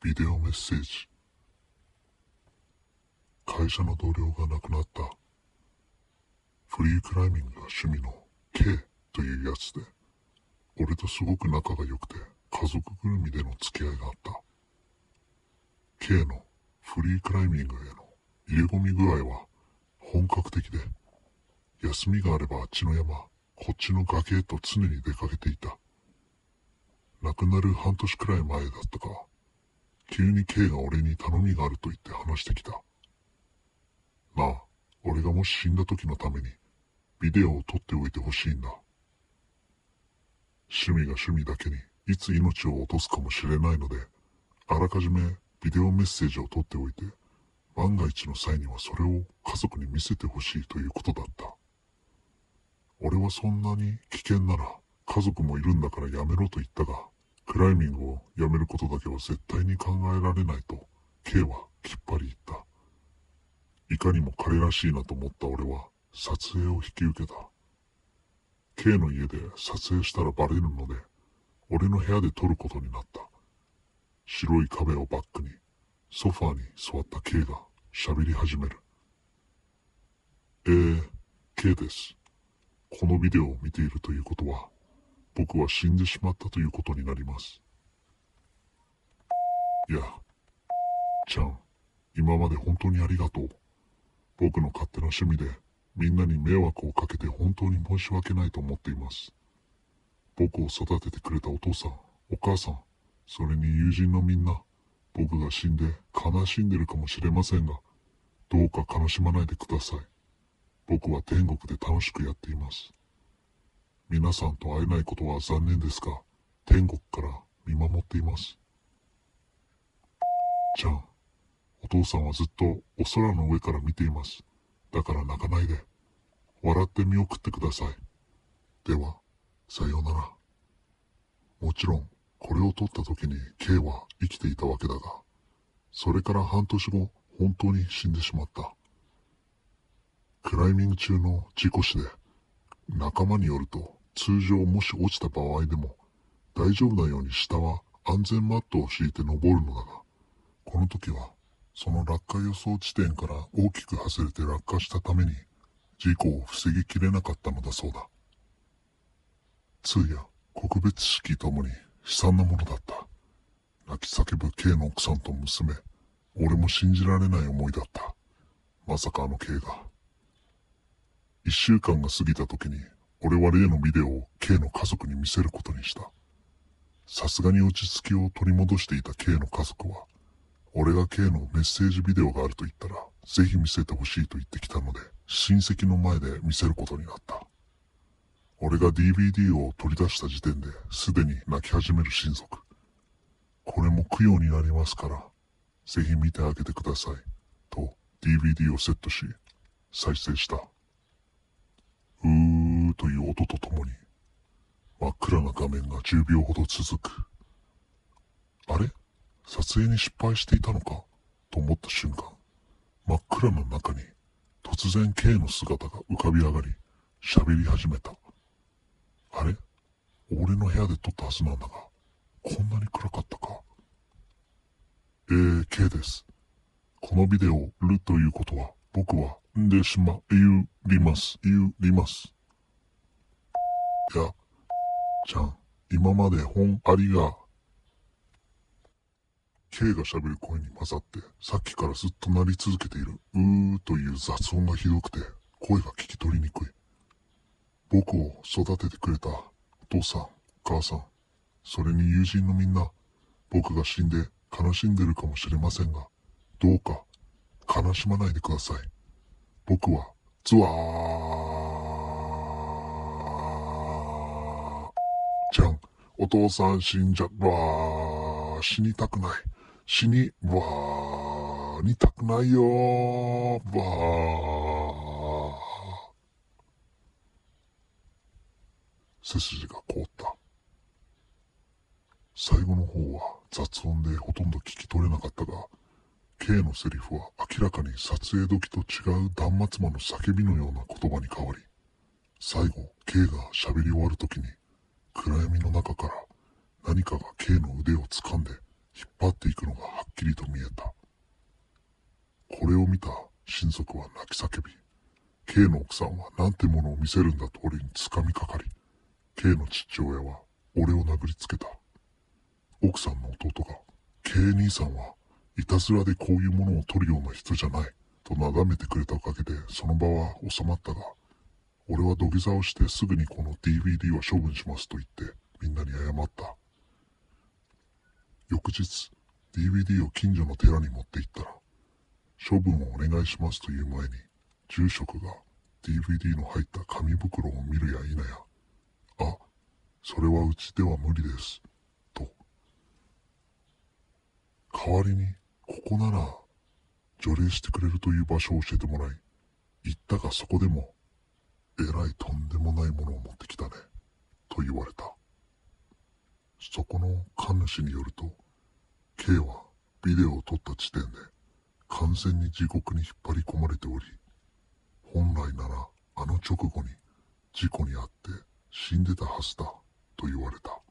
ビデオメッセージ。会社の同僚が亡くなった。フリークライミングが趣味の K というやつで俺とすごく仲が良くて家族ぐるみでの付き合いがあった。K のフリークライミングへの入れ込み具合は本格的で休みがあればあっちの山こっちの崖へと常に出かけていた。亡くなる半年くらい前だったか。急に K が俺に頼みがあると言って話してきた。なあ俺がもし死んだ時のためにビデオを撮っておいてほしいんだ。趣味が趣味だけにいつ命を落とすかもしれないのであらかじめビデオメッセージを撮っておいて万が一の際にはそれを家族に見せてほしいということだった。俺はそんなに危険なら家族もいるんだからやめろと言ったがクライミングをやめることだけは絶対に考えられないと K はきっぱり言った。いかにも彼らしいなと思った俺は撮影を引き受けた。K の家で撮影したらバレるので俺の部屋で撮ることになった。白い壁をバックにソファーに座った K が喋り始める。えー、K です。このビデオを見ているということは僕は死んでしまったということになります。いやちゃん今まで本当にありがとう。僕の勝手な趣味でみんなに迷惑をかけて本当に申し訳ないと思っています。僕を育ててくれたお父さんお母さんそれに友人のみんな僕が死んで悲しんでるかもしれませんがどうか悲しまないでください。僕は天国で楽しくやっています。皆さんと会えないことは残念ですが天国から見守っています。じゃんお父さんはずっとお空の上から見ています。だから泣かないで。笑って見送ってください。ではさようなら。もちろんこれを撮った時に K は生きていたわけだがそれから半年後本当に死んでしまった。クライミング中の事故死で仲間によると通常もし落ちた場合でも大丈夫なように下は安全マットを敷いて登るのだがこの時はその落下予想地点から大きく外れて落下したために事故を防ぎきれなかったのだそうだ。通夜告別式ともに悲惨なものだった。泣き叫ぶ K の奥さんと娘俺も信じられない思いだった。まさかあの K が。一週間が過ぎた時に俺は例のビデオを K の家族に見せることにした。さすがに落ち着きを取り戻していた K の家族は俺が K のメッセージビデオがあると言ったらぜひ見せてほしいと言ってきたので親戚の前で見せることになった。俺が DVD を取り出した時点ですでに泣き始める親族。これも供養になりますからぜひ見てあげてください。と DVD をセットし再生した。うー。音とともに真っ暗な画面が10秒ほど続く。あれ？撮影に失敗していたのかと思った瞬間真っ暗な中に突然 K の姿が浮かび上がり喋り始めた。あれ？俺の部屋で撮ったはずなんだがこんなに暗かったか。えー、K です。このビデオをるということは僕はんでしまゆります。ゆります。いやちゃん。今まで本ありが K が喋る声に混ざってさっきからずっと鳴り続けているうーという雑音がひどくて声が聞き取りにくい。僕を育ててくれたお父さん母さんそれに友人のみんな僕が死んで悲しんでるかもしれませんがどうか悲しまないでください。僕はズワーじゃんお父さん死んじゃわー死にたくない。死にわーにたくないよー。わー。背筋が凍った。最後の方は雑音でほとんど聞き取れなかったが K のセリフは明らかに撮影時と違う断末魔の叫びのような言葉に変わり最後 K が喋り終わる時に暗闇の中から何かが K の腕を掴んで引っ張っていくのがはっきりと見えた。これを見た親族は泣き叫び、K の奥さんは何てものを見せるんだと俺に掴みかかり、K の父親は俺を殴りつけた。奥さんの弟が、K 兄さんはいたずらでこういうものを取るような人じゃない、となだめてくれたおかげでその場は収まったが、俺は土下座をしてすぐにこの DVD は処分しますと言ってみんなに謝った。翌日、DVD を近所の寺に持って行ったら、処分をお願いしますという前に、住職が DVD の入った紙袋を見るや否や、あ、それはうちでは無理です、と。代わりに、ここなら、除霊してくれるという場所を教えてもらい、行ったがそこでもえらいとんでもないものを持ってきたね、と言われた。そこの神主によると、K はビデオを撮った時点で完全に地獄に引っ張り込まれており、本来ならあの直後に事故に遭って死んでたはずだと言われた。